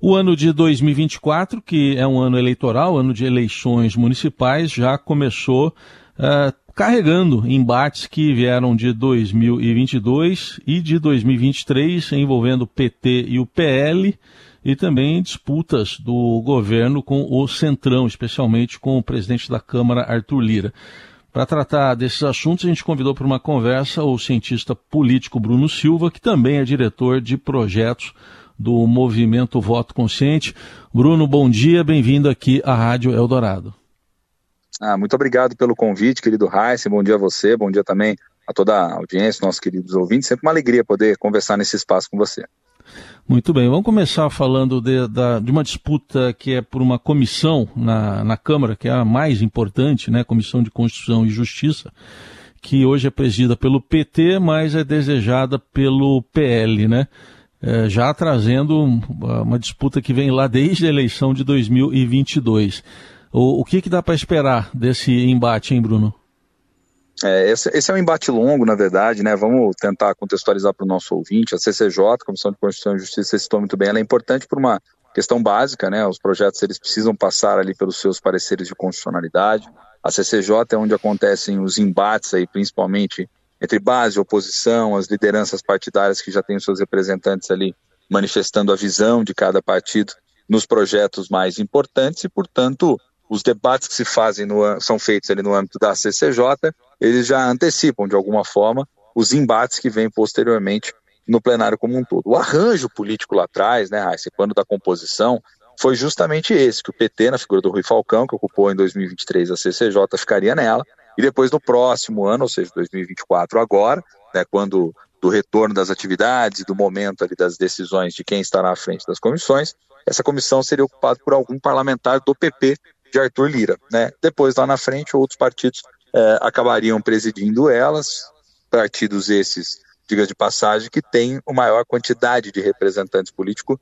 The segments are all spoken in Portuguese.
O ano de 2024, que é um ano eleitoral, ano de eleições municipais, já começou uh, carregando embates que vieram de 2022 e de 2023, envolvendo o PT e o PL, e também disputas do governo com o Centrão, especialmente com o presidente da Câmara, Arthur Lira. Para tratar desses assuntos, a gente convidou para uma conversa o cientista político Bruno Silva, que também é diretor de projetos do movimento Voto Consciente. Bruno, bom dia, bem-vindo aqui à Rádio Eldorado. Ah, muito obrigado pelo convite, querido Heisen. Bom dia a você, bom dia também a toda a audiência, nossos queridos ouvintes. Sempre uma alegria poder conversar nesse espaço com você. Muito bem, vamos começar falando de, da, de uma disputa que é por uma comissão na, na Câmara, que é a mais importante, né, Comissão de Constituição e Justiça, que hoje é presidida pelo PT, mas é desejada pelo PL, né? É, já trazendo uma disputa que vem lá desde a eleição de 2022. O, o que, que dá para esperar desse embate, hein, Bruno? É, esse, esse, é um embate longo, na verdade, né? Vamos tentar contextualizar para o nosso ouvinte. A CCJ, Comissão de Constituição e Justiça, você citou muito bem, ela é importante por uma questão básica, né? Os projetos eles precisam passar ali pelos seus pareceres de constitucionalidade. A CCJ é onde acontecem os embates aí, principalmente entre base e oposição, as lideranças partidárias que já têm seus representantes ali manifestando a visão de cada partido nos projetos mais importantes e, portanto, os debates que se fazem no, são feitos ali no âmbito da CCJ, eles já antecipam de alguma forma os embates que vêm posteriormente no plenário como um todo. O arranjo político lá atrás, né, Raíssa, quando da composição, foi justamente esse, que o PT, na figura do Rui Falcão, que ocupou em 2023 a CCJ, ficaria nela, e depois no próximo ano, ou seja, 2024 agora, né, quando do retorno das atividades do momento ali das decisões de quem estará à frente das comissões, essa comissão seria ocupada por algum parlamentar do PP de Arthur Lira. Né? Depois, lá na frente, outros partidos é, acabariam presidindo elas, partidos esses diga de passagem, que tem a maior quantidade de representantes políticos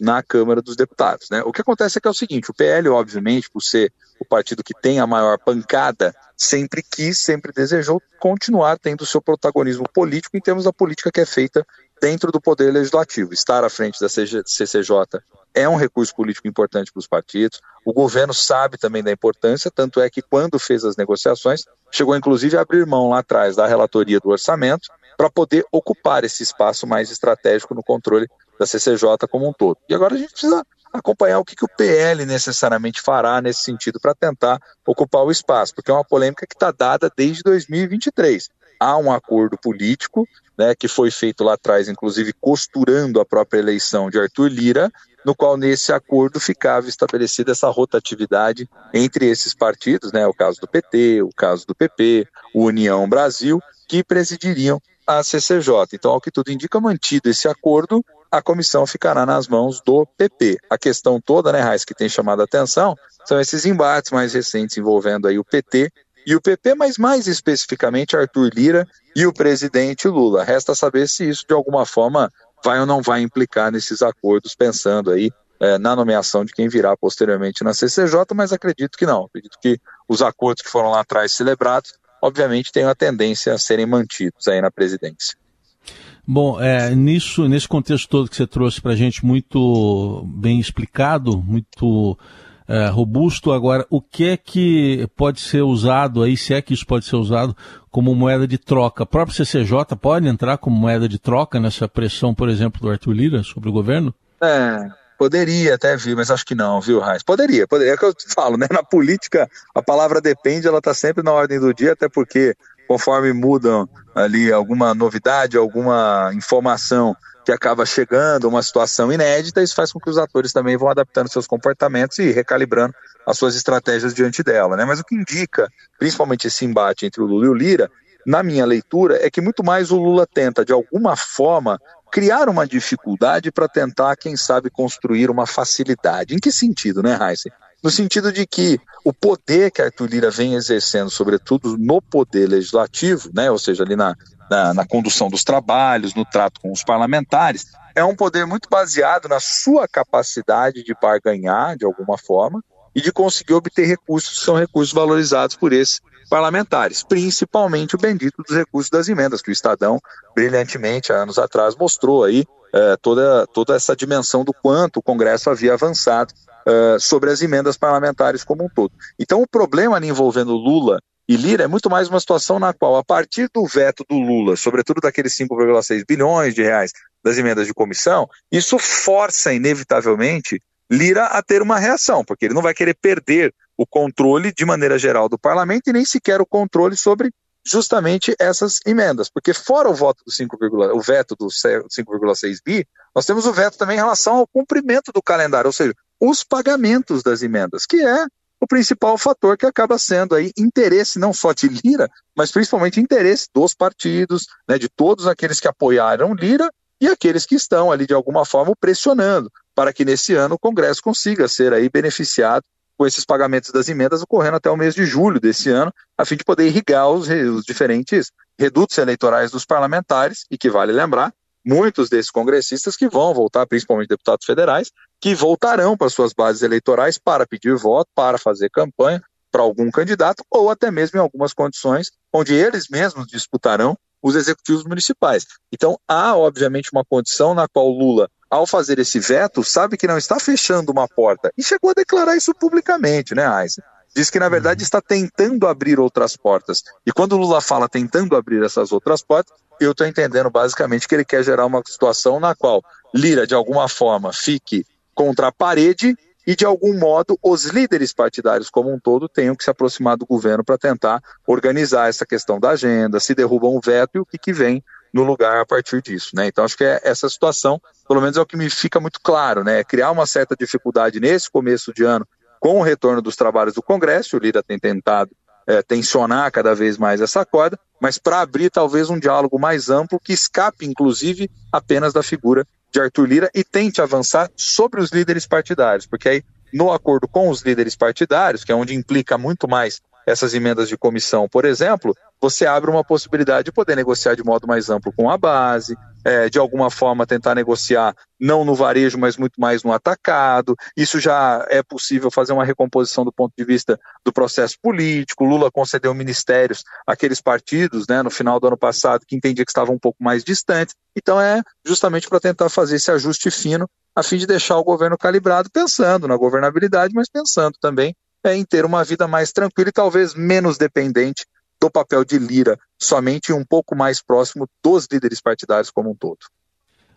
na Câmara dos Deputados. Né? O que acontece é que é o seguinte: o PL, obviamente, por ser o partido que tem a maior pancada, sempre quis, sempre desejou continuar tendo seu protagonismo político em termos da política que é feita dentro do Poder Legislativo. Estar à frente da CCJ é um recurso político importante para os partidos. O governo sabe também da importância, tanto é que quando fez as negociações, chegou inclusive a abrir mão lá atrás da relatoria do orçamento para poder ocupar esse espaço mais estratégico no controle da CCJ como um todo. E agora a gente precisa acompanhar o que, que o PL necessariamente fará nesse sentido para tentar ocupar o espaço, porque é uma polêmica que está dada desde 2023. Há um acordo político né, que foi feito lá atrás, inclusive costurando a própria eleição de Arthur Lira, no qual nesse acordo ficava estabelecida essa rotatividade entre esses partidos, né, o caso do PT, o caso do PP, o União Brasil, que presidiriam a CCJ. Então, ao que tudo indica, mantido esse acordo, a comissão ficará nas mãos do PP. A questão toda, né, Raiz, que tem chamado a atenção, são esses embates mais recentes envolvendo aí o PT e o PP, mas mais especificamente Arthur Lira e o presidente Lula. Resta saber se isso de alguma forma vai ou não vai implicar nesses acordos, pensando aí é, na nomeação de quem virá posteriormente na CCJ, mas acredito que não. Acredito que os acordos que foram lá atrás celebrados obviamente têm a tendência a serem mantidos aí na presidência. Bom, é, nisso, nesse contexto todo que você trouxe para a gente, muito bem explicado, muito é, robusto. Agora, o que é que pode ser usado aí, se é que isso pode ser usado como moeda de troca? A própria CCJ pode entrar como moeda de troca nessa pressão, por exemplo, do Arthur Lira sobre o governo? É, Poderia até vir, mas acho que não, viu, Raiz? Poderia, poderia. É o que eu te falo, né? Na política, a palavra depende, ela está sempre na ordem do dia, até porque conforme mudam ali alguma novidade, alguma informação que acaba chegando, uma situação inédita, isso faz com que os atores também vão adaptando seus comportamentos e recalibrando as suas estratégias diante dela, né? Mas o que indica, principalmente esse embate entre o Lula e o Lira, na minha leitura, é que muito mais o Lula tenta, de alguma forma, criar uma dificuldade para tentar, quem sabe, construir uma facilidade. Em que sentido, né, Heisen? No sentido de que o poder que Arthur Lira vem exercendo, sobretudo no poder legislativo, né, ou seja, ali na, na, na condução dos trabalhos, no trato com os parlamentares, é um poder muito baseado na sua capacidade de barganhar, de alguma forma, e de conseguir obter recursos que são recursos valorizados por esses parlamentares, principalmente o bendito dos recursos das emendas, que o Estadão brilhantemente, há anos atrás, mostrou aí é, toda, toda essa dimensão do quanto o Congresso havia avançado é, sobre as emendas parlamentares como um todo. Então, o problema envolvendo Lula e Lira é muito mais uma situação na qual, a partir do veto do Lula, sobretudo daqueles 5,6 bilhões de reais das emendas de comissão, isso força inevitavelmente Lira a ter uma reação, porque ele não vai querer perder o controle de maneira geral do parlamento e nem sequer o controle sobre justamente essas emendas, porque fora o voto do 5, o veto do 5,6 bi, nós temos o veto também em relação ao cumprimento do calendário, ou seja, os pagamentos das emendas, que é o principal fator que acaba sendo aí interesse não só de Lira, mas principalmente interesse dos partidos, né, de todos aqueles que apoiaram Lira e aqueles que estão ali de alguma forma pressionando para que nesse ano o Congresso consiga ser aí beneficiado com esses pagamentos das emendas ocorrendo até o mês de julho desse ano, a fim de poder irrigar os, os diferentes redutos eleitorais dos parlamentares, e que vale lembrar, muitos desses congressistas que vão voltar, principalmente deputados federais, que voltarão para suas bases eleitorais para pedir voto, para fazer campanha para algum candidato, ou até mesmo em algumas condições onde eles mesmos disputarão os executivos municipais. Então, há, obviamente, uma condição na qual Lula ao fazer esse veto, sabe que não está fechando uma porta. E chegou a declarar isso publicamente, né, Aysen? Diz que, na verdade, está tentando abrir outras portas. E quando Lula fala tentando abrir essas outras portas, eu estou entendendo basicamente que ele quer gerar uma situação na qual Lira, de alguma forma, fique contra a parede e, de algum modo, os líderes partidários como um todo tenham que se aproximar do governo para tentar organizar essa questão da agenda, se derrubam o veto e o que, que vem no lugar a partir disso, né? Então acho que é essa situação, pelo menos é o que me fica muito claro, né? Criar uma certa dificuldade nesse começo de ano com o retorno dos trabalhos do Congresso, o Lira tem tentado é, tensionar cada vez mais essa corda, mas para abrir talvez um diálogo mais amplo que escape, inclusive, apenas da figura de Arthur Lira e tente avançar sobre os líderes partidários, porque aí no acordo com os líderes partidários, que é onde implica muito mais essas emendas de comissão, por exemplo, você abre uma possibilidade de poder negociar de modo mais amplo com a base, é, de alguma forma tentar negociar não no varejo, mas muito mais no atacado. Isso já é possível fazer uma recomposição do ponto de vista do processo político. Lula concedeu ministérios àqueles partidos, né, no final do ano passado, que entendia que estavam um pouco mais distantes. Então é justamente para tentar fazer esse ajuste fino, a fim de deixar o governo calibrado, pensando na governabilidade, mas pensando também é, em ter uma vida mais tranquila e talvez menos dependente do papel de Lira, somente um pouco mais próximo dos líderes partidários como um todo.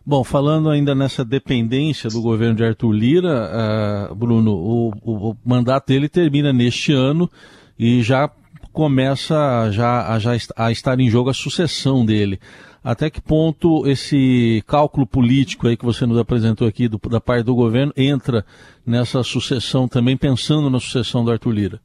Bom, falando ainda nessa dependência do governo de Arthur Lira, uh, Bruno, o, o, o, mandato dele termina neste ano e já começa já, a, já a estar em jogo a sucessão dele. Até que ponto esse cálculo político aí que você nos apresentou aqui do, da parte do governo entra nessa sucessão também, pensando na sucessão do Arthur Lira?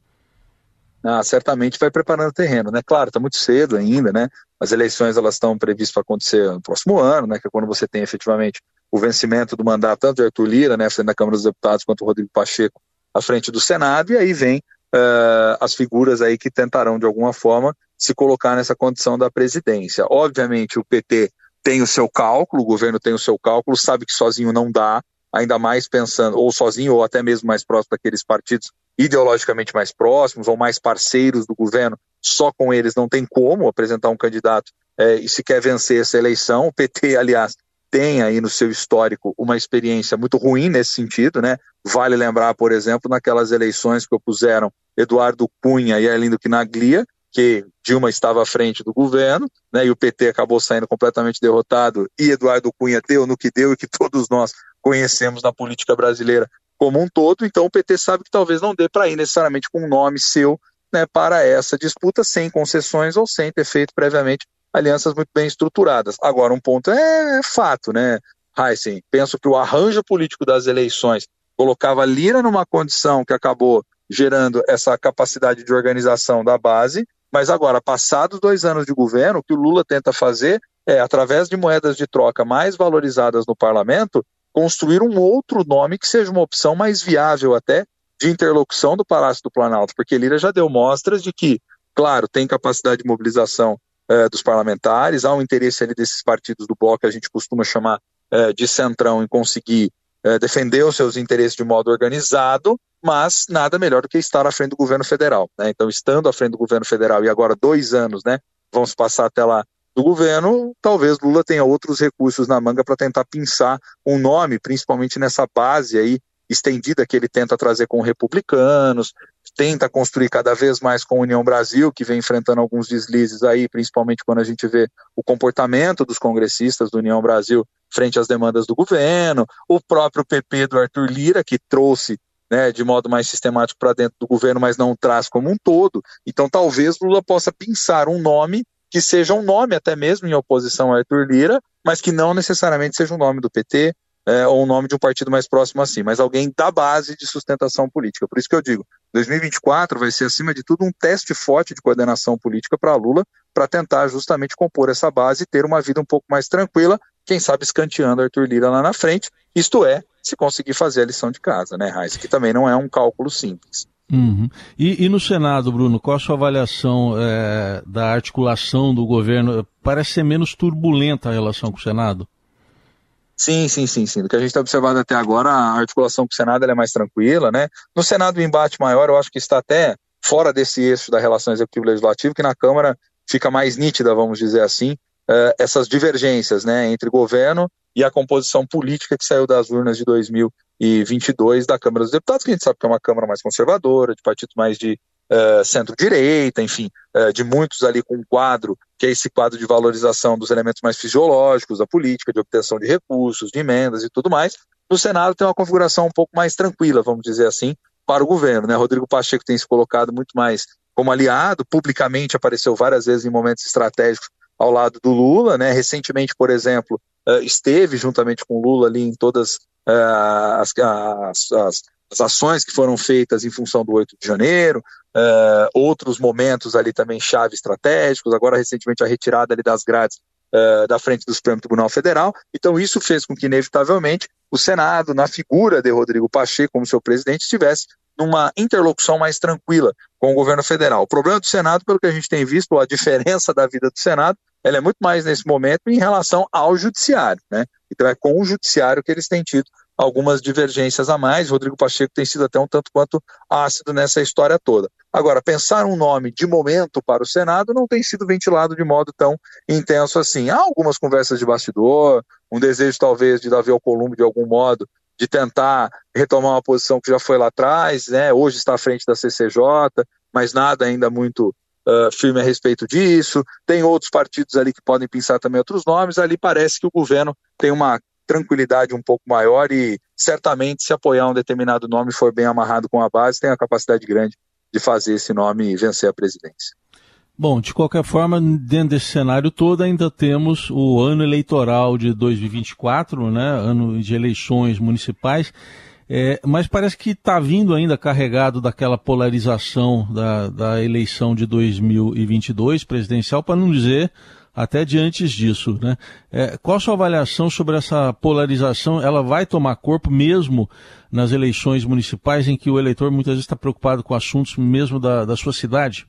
Ah, certamente vai preparando o terreno, né? Claro, está muito cedo ainda, né? As eleições elas estão previstas para acontecer no próximo ano, né? Que é quando você tem efetivamente o vencimento do mandato tanto de Arthur Lira, né, frente da Câmara dos Deputados, quanto o Rodrigo Pacheco à frente do Senado, e aí vem uh, as figuras aí que tentarão de alguma forma se colocar nessa condição da presidência. Obviamente o PT tem o seu cálculo, o governo tem o seu cálculo, sabe que sozinho não dá, ainda mais pensando, ou sozinho, ou até mesmo mais próximo daqueles partidos ideologicamente mais próximos ou mais parceiros do governo, só com eles não tem como apresentar um candidato é, e se quer vencer essa eleição. O PT, aliás, tem aí no seu histórico uma experiência muito ruim nesse sentido, né? Vale lembrar, por exemplo, naquelas eleições que opuseram Eduardo Cunha e Arlindo Quinaglia, que Dilma estava à frente do governo, né, e o PT acabou saindo completamente derrotado, e Eduardo Cunha deu no que deu e que todos nós conhecemos na política brasileira como um todo, então o PT sabe que talvez não dê para ir necessariamente com um nome seu né, para essa disputa, sem concessões ou sem ter feito previamente alianças muito bem estruturadas. Agora, um ponto é, fato, né, Heisen? Penso que o arranjo político das eleições colocava Lira numa condição que acabou gerando essa capacidade de organização da base, mas agora, passados dois anos de governo, o que o Lula tenta fazer é, através de moedas de troca mais valorizadas no parlamento, construir um outro nome que seja uma opção mais viável até de interlocução do Palácio do Planalto, porque Lira já deu mostras de que, claro, tem capacidade de mobilização eh, dos parlamentares, há um interesse ali desses partidos do bloco que a gente costuma chamar eh, de centrão em conseguir é, defender os seus interesses de modo organizado, mas nada melhor do que estar à frente do governo federal. Né? Então, estando à frente do governo federal e agora dois anos, né, vamos passar até lá do governo, talvez Lula tenha outros recursos na manga para tentar pensar um nome, principalmente nessa base aí estendida que ele tenta trazer com republicanos, tenta construir cada vez mais com a União Brasil, que vem enfrentando alguns deslizes aí, principalmente quando a gente vê o comportamento dos congressistas do União Brasil frente às demandas do governo, o próprio PP do Arthur Lira, que trouxe né, de modo mais sistemático para dentro do governo, mas não traz como um todo. Então, talvez Lula possa pensar um nome que seja um nome até mesmo em oposição a Arthur Lira, mas que não necessariamente seja um nome do PT, é, ou o nome de um partido mais próximo assim, mas alguém da base de sustentação política. Por isso que eu digo, 2024 vai ser, acima de tudo, um teste forte de coordenação política para Lula, para tentar justamente compor essa base e ter uma vida um pouco mais tranquila, quem sabe escanteando Arthur Lira lá na frente, isto é, se conseguir fazer a lição de casa, né, Raiz? Que também não é um cálculo simples. Uhum. E, e, no Senado, Bruno, qual a sua avaliação é, da articulação do governo? Parece ser menos turbulenta a relação com o Senado? Sim, sim, sim, sim. Do que a gente está observando até agora, a articulação com o Senado é mais tranquila, né? No Senado, o embate maior, eu acho que está até fora desse eixo da relação executivo-legislativo, que na Câmara fica mais nítida, vamos dizer assim, uh, essas divergências, né, entre governo e a composição política que saiu das urnas de 2022 da Câmara dos Deputados, que a gente sabe que é uma Câmara mais conservadora, de partidos mais de uh, centro-direita, enfim, uh, de muitos ali com um quadro, que é esse quadro de valorização dos elementos mais fisiológicos da política, de obtenção de recursos, de emendas e tudo mais. No Senado tem uma configuração um pouco mais tranquila, vamos dizer assim, para o governo. Né? Rodrigo Pacheco tem se colocado muito mais como aliado, publicamente apareceu várias vezes em momentos estratégicos ao lado do Lula, né? Recentemente, por exemplo, uh, esteve juntamente com o Lula ali em todas uh, as, as, as, as ações que foram feitas em função do 8 de janeiro, uh, outros momentos ali também chave estratégicos, agora recentemente a retirada ali das grades da frente do Supremo Tribunal Federal. Então isso fez com que, inevitavelmente, o Senado, na figura de Rodrigo Pacheco como seu presidente, estivesse numa interlocução mais tranquila com o governo federal. O problema do Senado, pelo que a gente tem visto, a diferença da vida do Senado, ela é muito mais nesse momento em relação ao judiciário, né? Então é com o judiciário que eles têm tido algumas divergências a mais. Rodrigo Pacheco tem sido até um tanto quanto ácido nessa história toda. Agora, pensar um nome de momento para o Senado não tem sido ventilado de modo tão intenso assim. Há algumas conversas de bastidor, um desejo talvez de Davi Alcolumbre de algum modo de tentar retomar uma posição que já foi lá atrás, né? Hoje está à frente da CCJ, mas nada ainda muito uh, firme a respeito disso. Tem outros partidos ali que podem pensar também outros nomes. Ali parece que o governo tem uma tranquilidade um pouco maior e certamente se apoiar um determinado nome for bem amarrado com a base, tem a capacidade grande de fazer esse nome vencer a presidência. Bom, de qualquer forma, dentro desse cenário todo, ainda temos o ano eleitoral de 2024, né, ano de eleições municipais, é, mas parece que está vindo ainda carregado daquela polarização da, da eleição de 2022 presidencial, para não dizer até de antes disso. Né? É, qual a sua avaliação sobre essa polarização? Ela vai tomar corpo mesmo nas eleições municipais, em que o eleitor muitas vezes está preocupado com assuntos mesmo da, da sua cidade?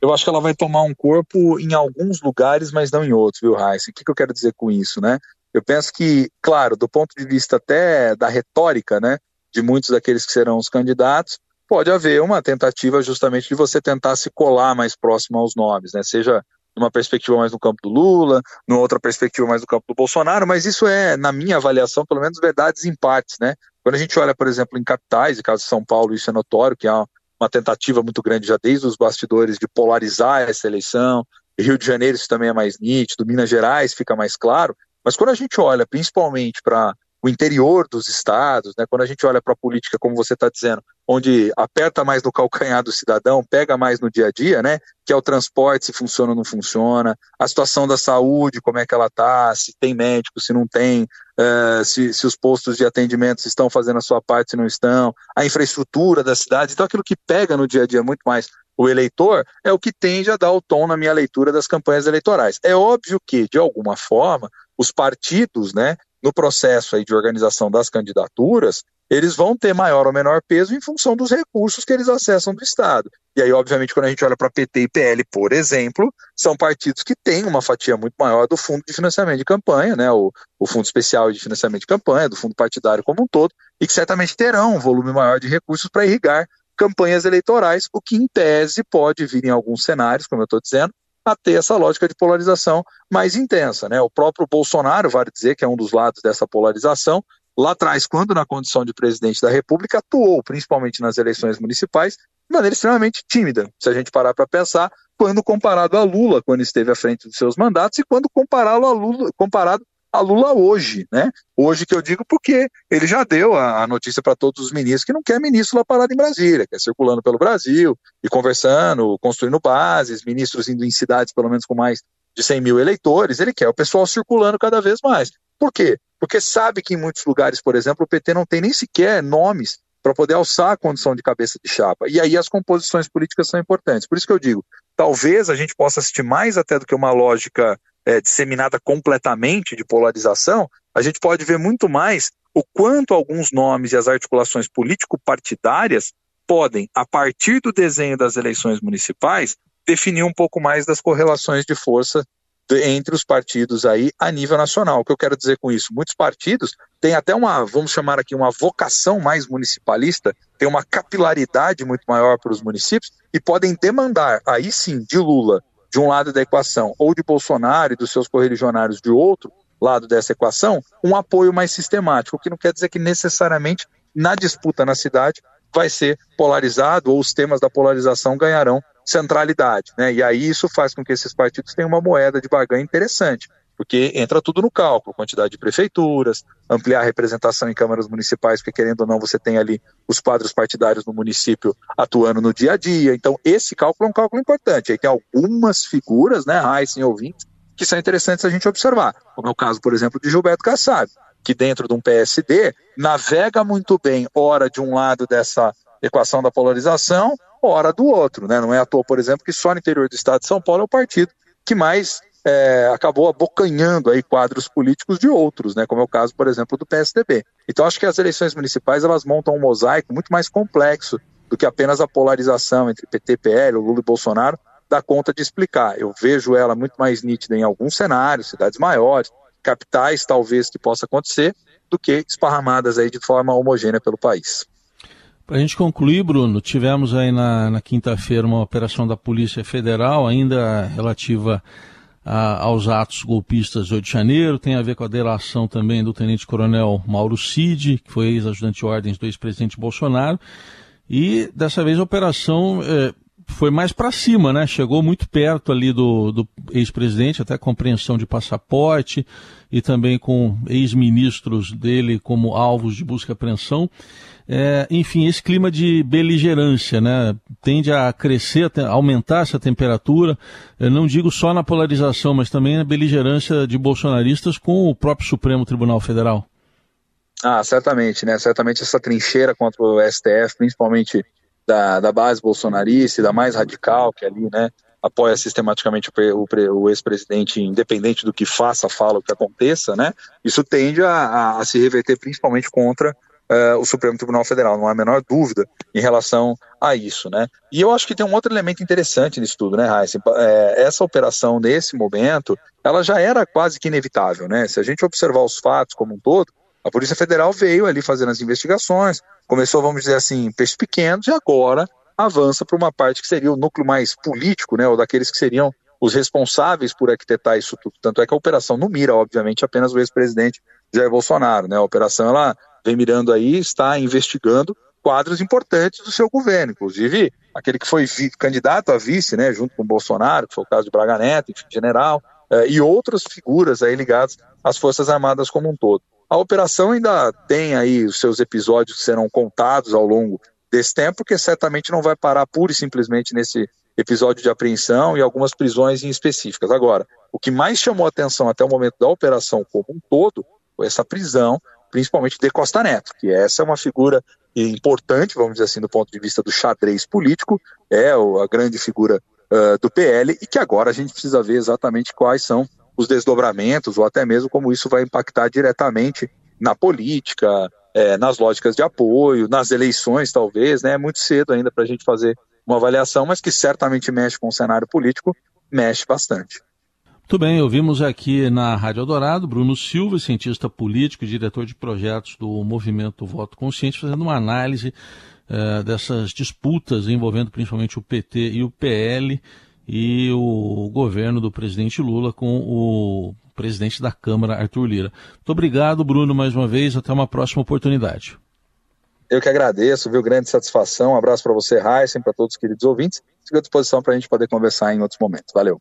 Eu acho que ela vai tomar um corpo em alguns lugares, mas não em outros, viu, Raíssa? O que, que eu quero dizer com isso, né? Eu penso que, claro, do ponto de vista até da retórica, né, de muitos daqueles que serão os candidatos, pode haver uma tentativa justamente de você tentar se colar mais próximo aos nomes, né? Seja numa perspectiva mais no campo do Lula, numa outra perspectiva mais no campo do Bolsonaro, mas isso é, na minha avaliação, pelo menos verdades em partes, né? Quando a gente olha, por exemplo, em capitais, e caso de São Paulo isso é notório, que há uma tentativa muito grande já desde os bastidores de polarizar essa eleição, Rio de Janeiro isso também é mais nítido, Minas Gerais fica mais claro, mas quando a gente olha principalmente para o interior dos estados, né, quando a gente olha para a política, como você está dizendo, onde aperta mais no calcanhar do cidadão, pega mais no dia a dia, né, que é o transporte, se funciona ou não funciona, a situação da saúde, como é que ela está, se tem médico, se não tem, uh, se, se os postos de atendimento estão fazendo a sua parte, se não estão, a infraestrutura da cidade, então aquilo que pega no dia a dia muito mais o eleitor é o que tende a dar o tom na minha leitura das campanhas eleitorais. É óbvio que, de alguma forma, os partidos, né, no processo aí de organização das candidaturas, eles vão ter maior ou menor peso em função dos recursos que eles acessam do Estado. E aí, obviamente, quando a gente olha para PT e PL, por exemplo, são partidos que têm uma fatia muito maior do fundo de financiamento de campanha, né? O, o fundo especial de financiamento de campanha, do fundo partidário como um todo, e que certamente terão um volume maior de recursos para irrigar campanhas eleitorais, o que em tese pode vir em alguns cenários, como eu estou dizendo, a ter essa lógica de polarização mais intensa. Né? O próprio Bolsonaro, vale dizer que é um dos lados dessa polarização, lá atrás, quando na condição de presidente da República, atuou, principalmente nas eleições municipais, de maneira extremamente tímida, se a gente parar para pensar, quando comparado a Lula, quando esteve à frente dos seus mandatos, e quando compará-lo a Lula, comparado a Lula hoje, né? Hoje que eu digo porque ele já deu a, a notícia para todos os ministros que não quer ministro lá parado em Brasília, quer circulando pelo Brasil e conversando, construindo bases, ministros indo em cidades pelo menos com mais de 100 mil eleitores, ele quer o pessoal circulando cada vez mais. Por quê? Porque sabe que em muitos lugares, por exemplo, o PT não tem nem sequer nomes para poder alçar a condição de cabeça de chapa. E aí as composições políticas são importantes. Por isso que eu digo, talvez a gente possa assistir mais até do que uma lógica é, disseminada completamente de polarização, a gente pode ver muito mais o quanto alguns nomes e as articulações político-partidárias podem, a partir do desenho das eleições municipais, definir um pouco mais das correlações de força entre os partidos aí a nível nacional. O que eu quero dizer com isso? Muitos partidos têm até uma, vamos chamar aqui, uma vocação mais municipalista, tem uma capilaridade muito maior para os municípios e podem demandar, aí sim, de Lula, de um lado da equação, ou de Bolsonaro e dos seus correligionários de outro lado dessa equação, um apoio mais sistemático, o que não quer dizer que necessariamente na disputa na cidade vai ser polarizado ou os temas da polarização ganharão centralidade. Né? E aí isso faz com que esses partidos tenham uma moeda de barganha interessante, porque entra tudo no cálculo, quantidade de prefeituras, ampliar a representação em câmaras municipais, porque querendo ou não você tem ali os quadros partidários no município atuando no dia a dia. Então esse cálculo é um cálculo importante. Aí tem algumas figuras, né, Heisen ouvintes, que são interessantes a gente observar, como é o caso, por exemplo, de Gilberto Kassab, que dentro de um PSD navega muito bem, ora de um lado dessa equação da polarização, hora do outro. Né? Não é à toa, por exemplo, que só no interior do estado de São Paulo é o partido que mais é, acabou abocanhando aí quadros políticos de outros, né? como é o caso, por exemplo, do PSDB. Então acho que as eleições municipais elas montam um mosaico muito mais complexo do que apenas a polarização entre PT, PL, Lula e Bolsonaro dá conta de explicar. Eu vejo ela muito mais nítida em alguns cenários, cidades maiores, capitais talvez que possa acontecer, do que esparramadas aí de forma homogênea pelo país. Para a gente concluir, Bruno, tivemos aí na, na quinta-feira uma operação da Polícia Federal, ainda relativa aos atos golpistas do 8 de janeiro, tem a ver com a delação também do tenente-coronel Mauro Cid, que foi ex-ajudante de ordens do ex-presidente Bolsonaro, e dessa vez a operação eh, foi mais para cima, né? Chegou muito perto ali do, do ex-presidente, até compreensão de passaporte e também com ex-ministros dele como alvos de busca e apreensão. É, enfim, esse clima de beligerância né, tende a crescer, a aumentar essa temperatura, eu não digo só na polarização, mas também na beligerância de bolsonaristas com o próprio Supremo Tribunal Federal. Ah, certamente, né? Certamente essa trincheira contra o STF, principalmente da, da base bolsonarista e da mais radical, que ali, né, apoia sistematicamente o, o, o ex-presidente, independente do que faça, fala, o que aconteça, né? Isso tende a, a, a se reverter principalmente contra uh, o Supremo Tribunal Federal, não há a menor dúvida em relação a isso, né? E eu acho que tem um outro elemento interessante nisso tudo, né, Raíssa? É, essa operação, nesse momento, ela já era quase que inevitável, né? Se a gente observar os fatos como um todo, a Polícia Federal veio ali fazendo as investigações, começou, vamos dizer assim, peixes pequenos, e agora avança para uma parte que seria o núcleo mais político, né, ou daqueles que seriam os responsáveis por arquitetar isso tudo. Tanto é que a operação não mira, obviamente, apenas o ex-presidente Jair Bolsonaro, né? A operação ela vem mirando aí, está investigando quadros importantes do seu governo, inclusive aquele que foi candidato a vice, né, junto com o Bolsonaro, que foi o caso de Braga Neto, enfim, general, eh, e outras figuras aí ligadas às Forças Armadas como um todo. A operação ainda tem aí os seus episódios que serão contados ao longo desse tempo, porque certamente não vai parar pura e simplesmente nesse episódio de apreensão e algumas prisões em específicas. Agora, o que mais chamou atenção até o momento da operação como um todo foi essa prisão principalmente de Costa Neto, que essa é uma figura importante, vamos dizer assim, do ponto de vista do xadrez político, é a grande figura uh, do PL, e que agora a gente precisa ver exatamente quais são os desdobramentos, ou até mesmo como isso vai impactar diretamente na política, é, nas lógicas de apoio, nas eleições, talvez, né? É muito cedo ainda para a gente fazer uma avaliação, mas que certamente mexe com o cenário político, mexe bastante. Muito bem, ouvimos aqui na Rádio Eldorado Bruno Silva, cientista político e diretor de projetos do Movimento Voto Consciente, fazendo uma análise uh, dessas disputas envolvendo principalmente o PT e o PL e o governo do presidente Lula com o presidente da Câmara, Arthur Lira. Muito obrigado, Bruno, mais uma vez. Até uma próxima oportunidade. Eu que agradeço, viu? Grande satisfação. Um abraço para você, Heisen, para todos os queridos ouvintes. Fico à disposição para a gente poder conversar em outros momentos. Valeu.